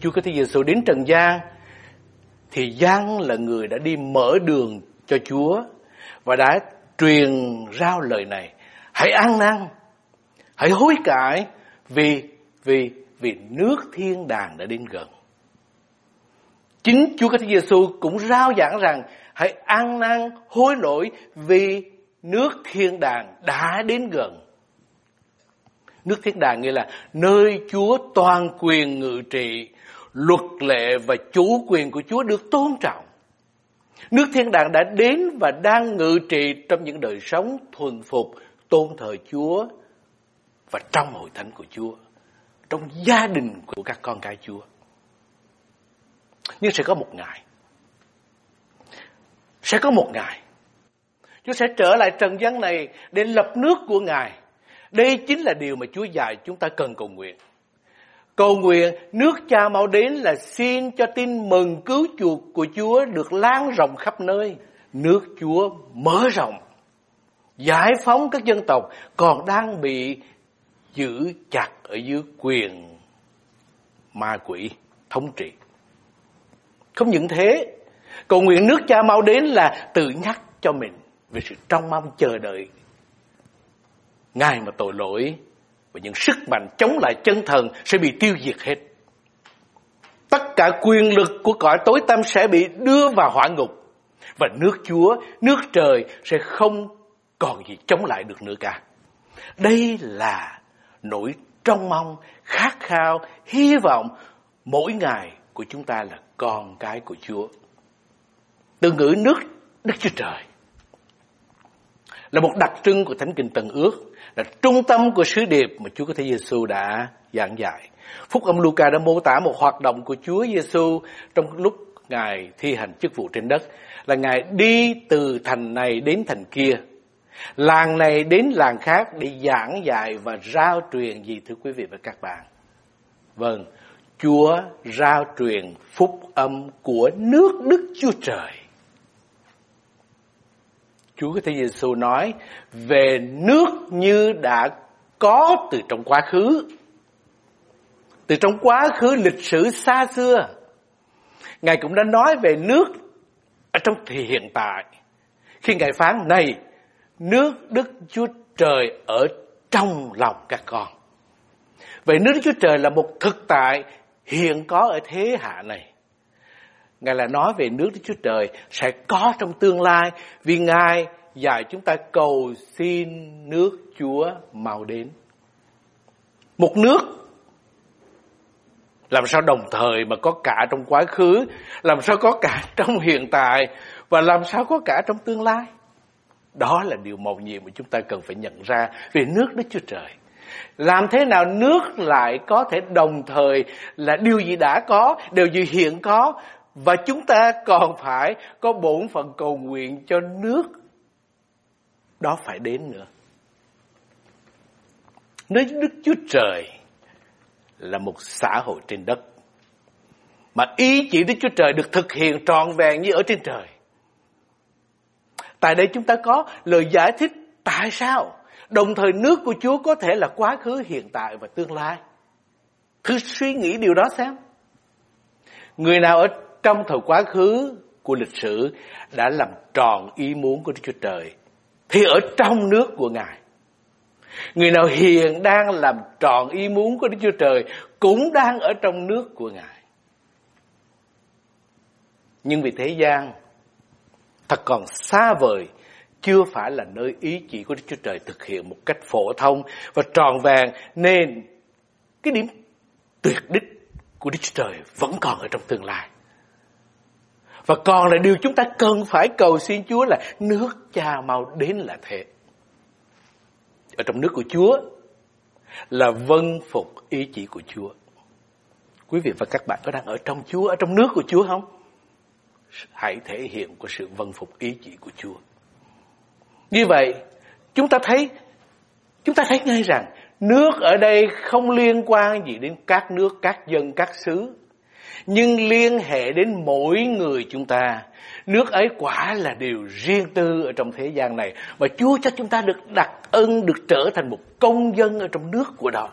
Chúa Chúa Kitô Giêsu đến trần gian, thì Giăng là người đã đi mở đường cho Chúa và đã truyền rao lời này. Hãy ăn năn, hãy hối cải vì vì vì nước thiên đàng đã đến gần. Chính Chúa Kitô Giêsu cũng rao giảng rằng hãy ăn năn, hối lỗi vì nước thiên đàng đã đến gần. Nước thiên đàng nghĩa là nơi Chúa toàn quyền ngự trị luật lệ và chủ quyền của Chúa được tôn trọng Nước thiên đàng đã đến và đang ngự trị trong những đời sống thuần phục, tôn thờ Chúa và trong hội thánh của Chúa, trong gia đình của các con cái Chúa. Nhưng sẽ có một ngày, sẽ có một ngày, Chúa sẽ trở lại trần gian này để lập nước của Ngài. Đây chính là điều mà Chúa dạy chúng ta cần cầu nguyện. Cầu nguyện nước cha mau đến là xin cho tin mừng cứu chuộc của Chúa được lan rộng khắp nơi. Nước Chúa mở rộng, giải phóng các dân tộc còn đang bị giữ chặt ở dưới quyền ma quỷ thống trị. Không những thế, cầu nguyện nước cha mau đến là tự nhắc cho mình về sự trong mong chờ đợi. Ngài mà tội lỗi và những sức mạnh chống lại chân thần sẽ bị tiêu diệt hết. Tất cả quyền lực của cõi tối tâm sẽ bị đưa vào hỏa ngục. Và nước Chúa, nước trời sẽ không còn gì chống lại được nữa cả. Đây là nỗi trong mong, khát khao, hy vọng mỗi ngày của chúng ta là con cái của Chúa. Từ ngữ nước Đức Chúa Trời là một đặc trưng của Thánh Kinh Tân Ước là trung tâm của sứ điệp mà Chúa có thể Giêsu đã giảng dạy. Phúc âm Luca đã mô tả một hoạt động của Chúa Giêsu trong lúc Ngài thi hành chức vụ trên đất là Ngài đi từ thành này đến thành kia, làng này đến làng khác để giảng dạy và rao truyền gì thưa quý vị và các bạn. Vâng, Chúa rao truyền phúc âm của nước Đức Chúa Trời. Chúa Kitô Giêsu nói về nước như đã có từ trong quá khứ. Từ trong quá khứ lịch sử xa xưa. Ngài cũng đã nói về nước ở trong thì hiện tại. Khi Ngài phán này, nước Đức Chúa Trời ở trong lòng các con. Vậy nước Đức Chúa Trời là một thực tại hiện có ở thế hạ này. Ngài là nói về nước Đức Chúa Trời sẽ có trong tương lai vì Ngài dạy chúng ta cầu xin nước Chúa mau đến. Một nước làm sao đồng thời mà có cả trong quá khứ, làm sao có cả trong hiện tại và làm sao có cả trong tương lai. Đó là điều mầu nhiệm mà chúng ta cần phải nhận ra về nước Đức Chúa Trời. Làm thế nào nước lại có thể đồng thời là điều gì đã có, điều gì hiện có và chúng ta còn phải có bổn phận cầu nguyện cho nước đó phải đến nữa. Nơi Đức Chúa Trời là một xã hội trên đất. Mà ý chỉ Đức Chúa Trời được thực hiện trọn vẹn như ở trên trời. Tại đây chúng ta có lời giải thích tại sao đồng thời nước của Chúa có thể là quá khứ, hiện tại và tương lai. Thử suy nghĩ điều đó xem. Người nào ở trong thời quá khứ của lịch sử đã làm tròn ý muốn của Đức Chúa Trời thì ở trong nước của Ngài. Người nào hiền đang làm tròn ý muốn của Đức Chúa Trời cũng đang ở trong nước của Ngài. Nhưng vì thế gian thật còn xa vời, chưa phải là nơi ý chỉ của Đức Chúa Trời thực hiện một cách phổ thông và tròn vẹn nên cái điểm tuyệt đích của Đức Chúa Trời vẫn còn ở trong tương lai. Và còn là điều chúng ta cần phải cầu xin Chúa là nước cha mau đến là thế. Ở trong nước của Chúa là vân phục ý chỉ của Chúa. Quý vị và các bạn có đang ở trong Chúa, ở trong nước của Chúa không? Hãy thể hiện của sự vân phục ý chỉ của Chúa. Như vậy, chúng ta thấy chúng ta thấy ngay rằng nước ở đây không liên quan gì đến các nước, các dân, các xứ nhưng liên hệ đến mỗi người chúng ta. Nước ấy quả là điều riêng tư ở trong thế gian này mà Chúa cho chúng ta được đặt ân, được trở thành một công dân ở trong nước của đó.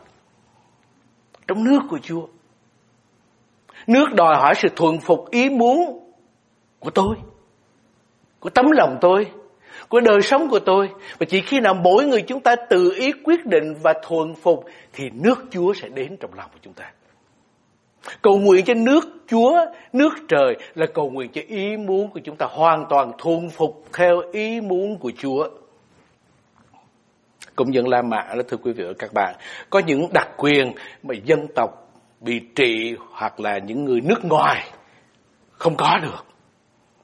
Trong nước của Chúa. Nước đòi hỏi sự thuần phục ý muốn của tôi, của tấm lòng tôi, của đời sống của tôi. Và chỉ khi nào mỗi người chúng ta tự ý quyết định và thuần phục thì nước Chúa sẽ đến trong lòng của chúng ta. Cầu nguyện cho nước Chúa, nước trời là cầu nguyện cho ý muốn của chúng ta hoàn toàn thuần phục theo ý muốn của Chúa. Công dân La Mã đó thưa quý vị và các bạn, có những đặc quyền mà dân tộc bị trị hoặc là những người nước ngoài không có được.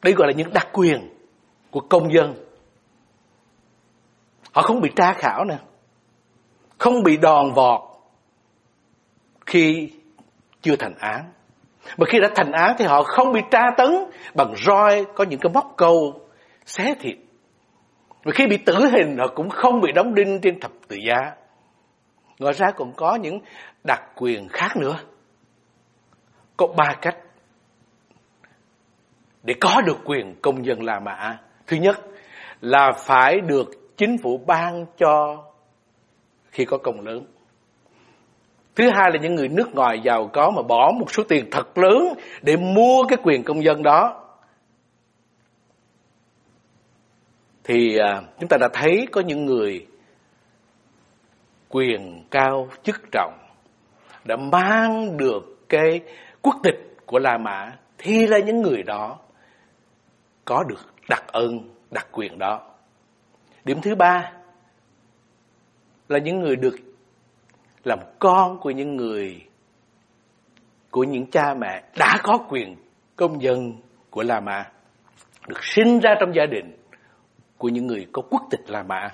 Đây gọi là những đặc quyền của công dân. Họ không bị tra khảo nè, không bị đòn vọt khi chưa thành án. Mà khi đã thành án thì họ không bị tra tấn bằng roi, có những cái móc câu, xé thịt. Và khi bị tử hình, họ cũng không bị đóng đinh trên thập tự giá. Ngoài ra còn có những đặc quyền khác nữa. Có ba cách để có được quyền công dân La Mã. Thứ nhất là phải được chính phủ ban cho khi có công lớn. Thứ hai là những người nước ngoài giàu có mà bỏ một số tiền thật lớn để mua cái quyền công dân đó. Thì à, chúng ta đã thấy có những người quyền cao chức trọng đã mang được cái quốc tịch của La Mã thì là những người đó có được đặc ân đặc quyền đó. Điểm thứ ba là những người được làm con của những người, của những cha mẹ đã có quyền công dân của La Mã, được sinh ra trong gia đình của những người có quốc tịch La Mã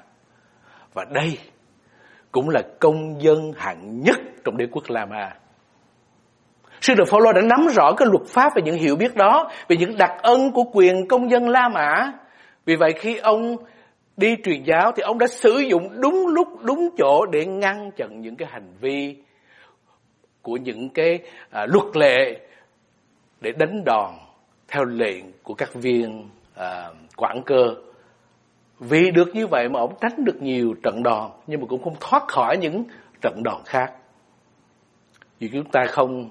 và đây cũng là công dân hạng nhất trong đế quốc La Mã. Sư đồ Phaolô đã nắm rõ cái luật pháp và những hiểu biết đó về những đặc ân của quyền công dân La Mã. Vì vậy khi ông đi truyền giáo thì ông đã sử dụng đúng lúc đúng chỗ để ngăn chặn những cái hành vi của những cái à, luật lệ để đánh đòn theo lệnh của các viên à, quản cơ. Vì được như vậy mà ông tránh được nhiều trận đòn nhưng mà cũng không thoát khỏi những trận đòn khác. Vì chúng ta không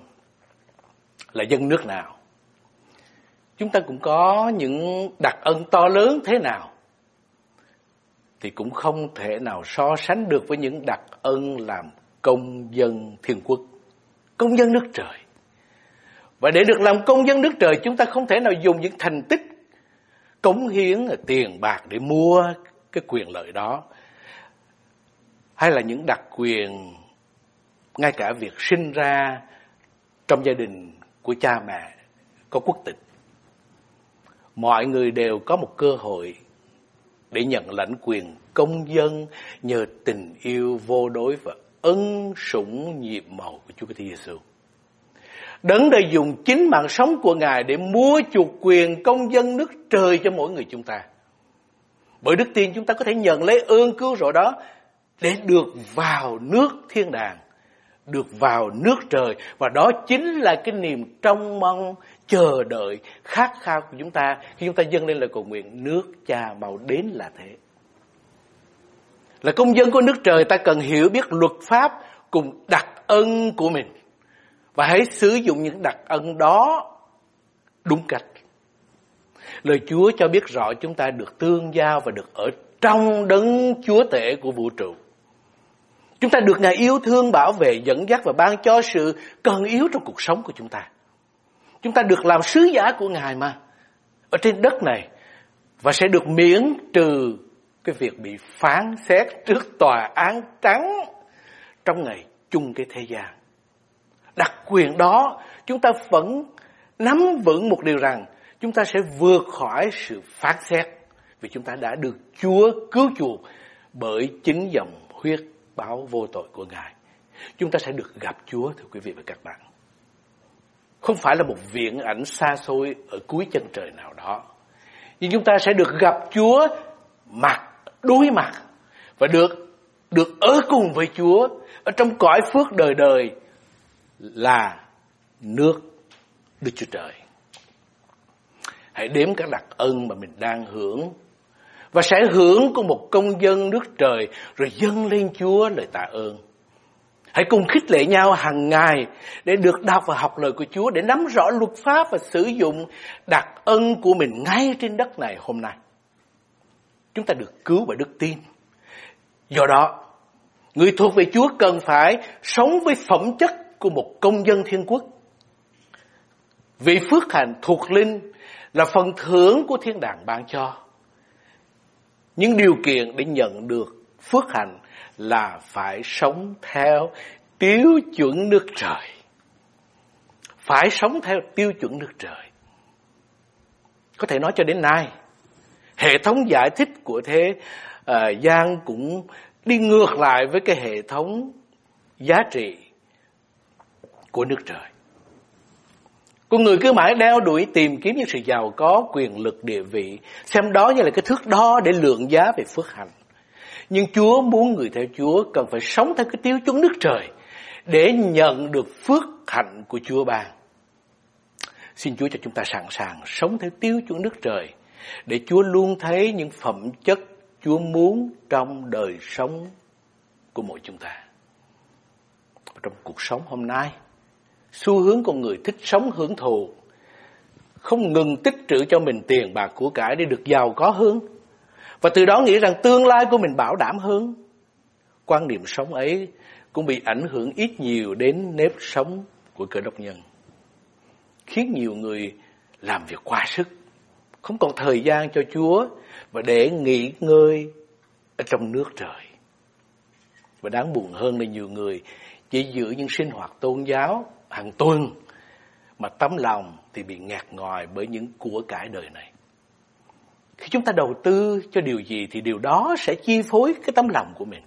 là dân nước nào. Chúng ta cũng có những đặc ân to lớn thế nào? Thì cũng không thể nào so sánh được với những đặc ân làm công dân thiên quốc, công dân nước trời. Và để được làm công dân nước trời chúng ta không thể nào dùng những thành tích cống hiến tiền bạc để mua cái quyền lợi đó. Hay là những đặc quyền ngay cả việc sinh ra trong gia đình của cha mẹ có quốc tịch. Mọi người đều có một cơ hội để nhận lãnh quyền công dân nhờ tình yêu vô đối và ân sủng nhiệm màu của Chúa Kitô Giêsu. Đấng đã dùng chính mạng sống của Ngài để mua chuộc quyền công dân nước trời cho mỗi người chúng ta. Bởi đức tin chúng ta có thể nhận lấy ơn cứu rỗi đó để được vào nước thiên đàng, được vào nước trời và đó chính là cái niềm trong mong chờ đợi khát khao của chúng ta khi chúng ta dâng lên lời cầu nguyện nước cha màu đến là thế. Là công dân của nước trời ta cần hiểu biết luật pháp cùng đặc ân của mình và hãy sử dụng những đặc ân đó đúng cách. Lời Chúa cho biết rõ chúng ta được tương giao và được ở trong đấng Chúa tể của vũ trụ. Chúng ta được Ngài yêu thương, bảo vệ, dẫn dắt và ban cho sự cần yếu trong cuộc sống của chúng ta. Chúng ta được làm sứ giả của Ngài mà. Ở trên đất này. Và sẽ được miễn trừ cái việc bị phán xét trước tòa án trắng trong ngày chung cái thế gian. Đặc quyền đó, chúng ta vẫn nắm vững một điều rằng chúng ta sẽ vượt khỏi sự phán xét vì chúng ta đã được Chúa cứu chuộc bởi chính dòng huyết báo vô tội của Ngài. Chúng ta sẽ được gặp Chúa, thưa quý vị và các bạn. Không phải là một viễn ảnh xa xôi ở cuối chân trời nào đó. Nhưng chúng ta sẽ được gặp Chúa mặt, đối mặt và được được ở cùng với Chúa ở trong cõi phước đời đời là nước Đức Chúa Trời. Hãy đếm các đặc ân mà mình đang hưởng và sẽ hưởng của một công dân nước trời rồi dâng lên Chúa lời tạ ơn. Hãy cùng khích lệ nhau hàng ngày để được đọc và học lời của Chúa, để nắm rõ luật pháp và sử dụng đặc ân của mình ngay trên đất này hôm nay. Chúng ta được cứu bởi đức tin. Do đó, người thuộc về Chúa cần phải sống với phẩm chất của một công dân thiên quốc. Vì phước hạnh thuộc linh là phần thưởng của thiên đàng ban cho. Những điều kiện để nhận được phước hạnh là phải sống theo tiêu chuẩn nước trời. Phải sống theo tiêu chuẩn nước trời. Có thể nói cho đến nay, hệ thống giải thích của thế ờ, uh, gian cũng đi ngược lại với cái hệ thống giá trị của nước trời. Con người cứ mãi đeo đuổi tìm kiếm những sự giàu có, quyền lực, địa vị, xem đó như là cái thước đo để lượng giá về phước hạnh. Nhưng Chúa muốn người theo Chúa cần phải sống theo cái tiêu chuẩn nước trời để nhận được phước hạnh của Chúa ban. Xin Chúa cho chúng ta sẵn sàng sống theo tiêu chuẩn nước trời để Chúa luôn thấy những phẩm chất Chúa muốn trong đời sống của mỗi chúng ta. Trong cuộc sống hôm nay, xu hướng con người thích sống hưởng thụ, không ngừng tích trữ cho mình tiền bạc của cải để được giàu có hơn. Và từ đó nghĩ rằng tương lai của mình bảo đảm hơn. Quan niệm sống ấy cũng bị ảnh hưởng ít nhiều đến nếp sống của cơ đốc nhân. Khiến nhiều người làm việc quá sức, không còn thời gian cho Chúa và để nghỉ ngơi ở trong nước trời. Và đáng buồn hơn là nhiều người chỉ giữ những sinh hoạt tôn giáo hàng tuần mà tấm lòng thì bị ngạt ngòi bởi những của cải đời này. Khi chúng ta đầu tư cho điều gì thì điều đó sẽ chi phối cái tấm lòng của mình.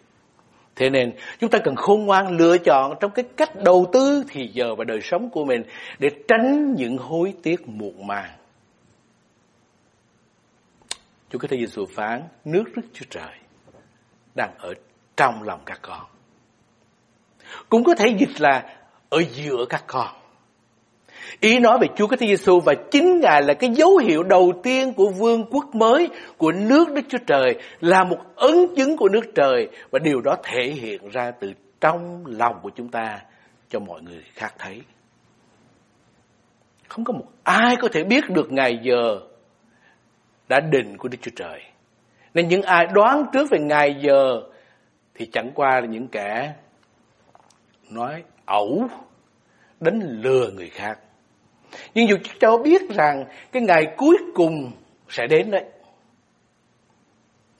Thế nên, chúng ta cần khôn ngoan lựa chọn trong cái cách đầu tư thì giờ và đời sống của mình để tránh những hối tiếc muộn màng. Chúa Kitô Giêsu phán, nước Đức Chúa Trời đang ở trong lòng các con. Cũng có thể dịch là ở giữa các con. Ý nói về Chúa Kitô Giêsu và chính Ngài là cái dấu hiệu đầu tiên của vương quốc mới của nước Đức Chúa Trời, là một ấn chứng của nước trời và điều đó thể hiện ra từ trong lòng của chúng ta cho mọi người khác thấy. Không có một ai có thể biết được ngày giờ đã định của Đức Chúa Trời. Nên những ai đoán trước về ngày giờ thì chẳng qua là những kẻ nói ẩu đánh lừa người khác. Nhưng dù cho biết rằng cái ngày cuối cùng sẽ đến đấy,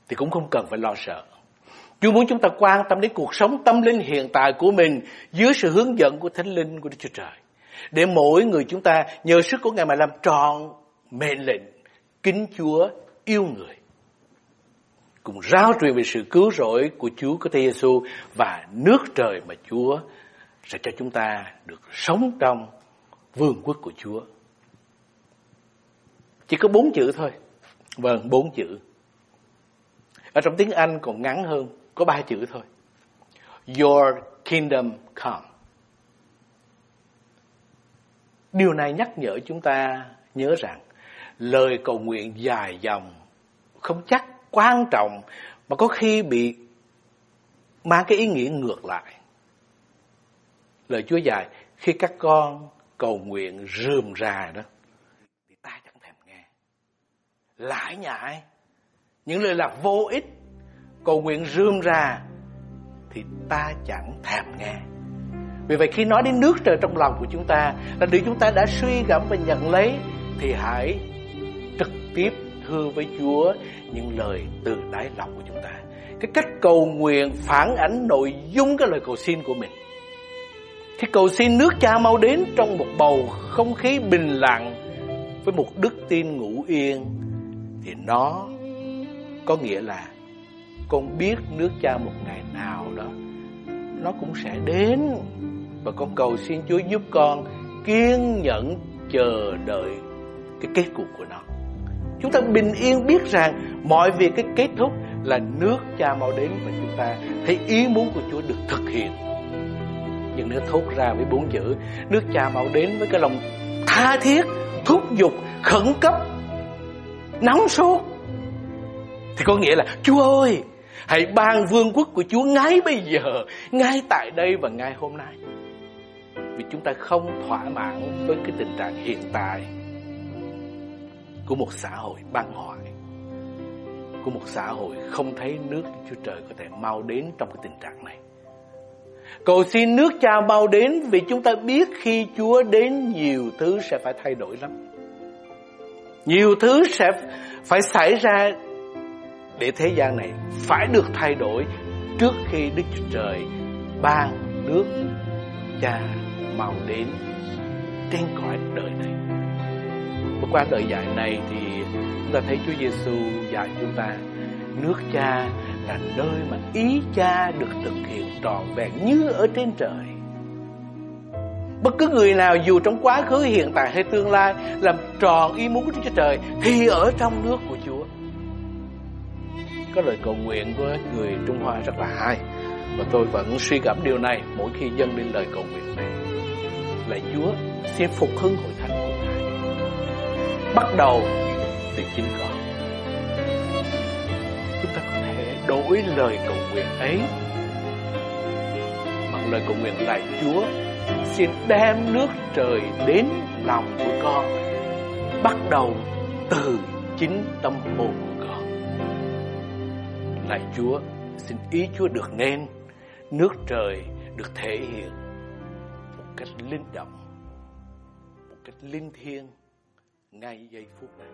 thì cũng không cần phải lo sợ. Chúa muốn chúng ta quan tâm đến cuộc sống tâm linh hiện tại của mình dưới sự hướng dẫn của Thánh Linh của Đức Chúa Trời. Để mỗi người chúng ta nhờ sức của Ngài mà làm tròn mệnh lệnh kính Chúa yêu người. Cùng rao truyền về sự cứu rỗi của Chúa có Tê Giêsu và nước trời mà Chúa sẽ cho chúng ta được sống trong vương quốc của Chúa. Chỉ có bốn chữ thôi. Vâng, bốn chữ. Ở trong tiếng Anh còn ngắn hơn, có ba chữ thôi. Your kingdom come. Điều này nhắc nhở chúng ta nhớ rằng lời cầu nguyện dài dòng, không chắc, quan trọng, mà có khi bị mang cái ý nghĩa ngược lại. Lời Chúa dạy, khi các con cầu nguyện rườm rà đó, thì ta chẳng thèm nghe. Lãi nhại, những lời lạc vô ích, cầu nguyện rườm rà, thì ta chẳng thèm nghe. Vì vậy khi nói đến nước trời trong lòng của chúng ta là điều chúng ta đã suy gẫm và nhận lấy thì hãy trực tiếp thưa với Chúa những lời từ đáy lòng của chúng ta. Cái cách cầu nguyện phản ánh nội dung cái lời cầu xin của mình thì cầu xin nước cha mau đến trong một bầu không khí bình lặng với một đức tin ngủ yên. Thì nó có nghĩa là con biết nước cha một ngày nào đó nó cũng sẽ đến. Và con cầu xin Chúa giúp con kiên nhẫn chờ đợi cái kết cục của nó. Chúng ta bình yên biết rằng mọi việc cái kết thúc là nước cha mau đến và chúng ta thấy ý muốn của Chúa được thực hiện nhưng nó thốt ra với bốn chữ nước cha mau đến với cái lòng tha thiết thúc giục khẩn cấp nóng sốt thì có nghĩa là chúa ơi Hãy ban vương quốc của Chúa ngay bây giờ, ngay tại đây và ngay hôm nay. Vì chúng ta không thỏa mãn với cái tình trạng hiện tại của một xã hội băng hoại của một xã hội không thấy nước Chúa Trời có thể mau đến trong cái tình trạng này. Cầu xin nước cha mau đến vì chúng ta biết khi Chúa đến, nhiều thứ sẽ phải thay đổi lắm. Nhiều thứ sẽ phải xảy ra để thế gian này phải được thay đổi trước khi Đức Chúa Trời ban nước cha mau đến trên cõi đời này. Và qua đời dạy này thì chúng ta thấy Chúa Giêsu dạy chúng ta, nước cha là nơi mà ý cha được thực hiện trọn vẹn như ở trên trời. Bất cứ người nào dù trong quá khứ, hiện tại hay tương lai làm tròn ý muốn của Chúa Trời thì ở trong nước của Chúa. Có lời cầu nguyện của người Trung Hoa rất là hay và tôi vẫn suy gẫm điều này mỗi khi dâng lên lời cầu nguyện này. Là Chúa sẽ phục hưng hội thánh của Ngài. Bắt đầu từ chính con đổi lời cầu nguyện ấy. Bằng lời cầu nguyện lại Chúa, xin đem nước trời đến lòng của con, bắt đầu từ chính tâm hồn của con. Lạy Chúa, xin ý Chúa được nên, nước trời được thể hiện một cách linh động, một cách linh thiêng ngay giây phút này.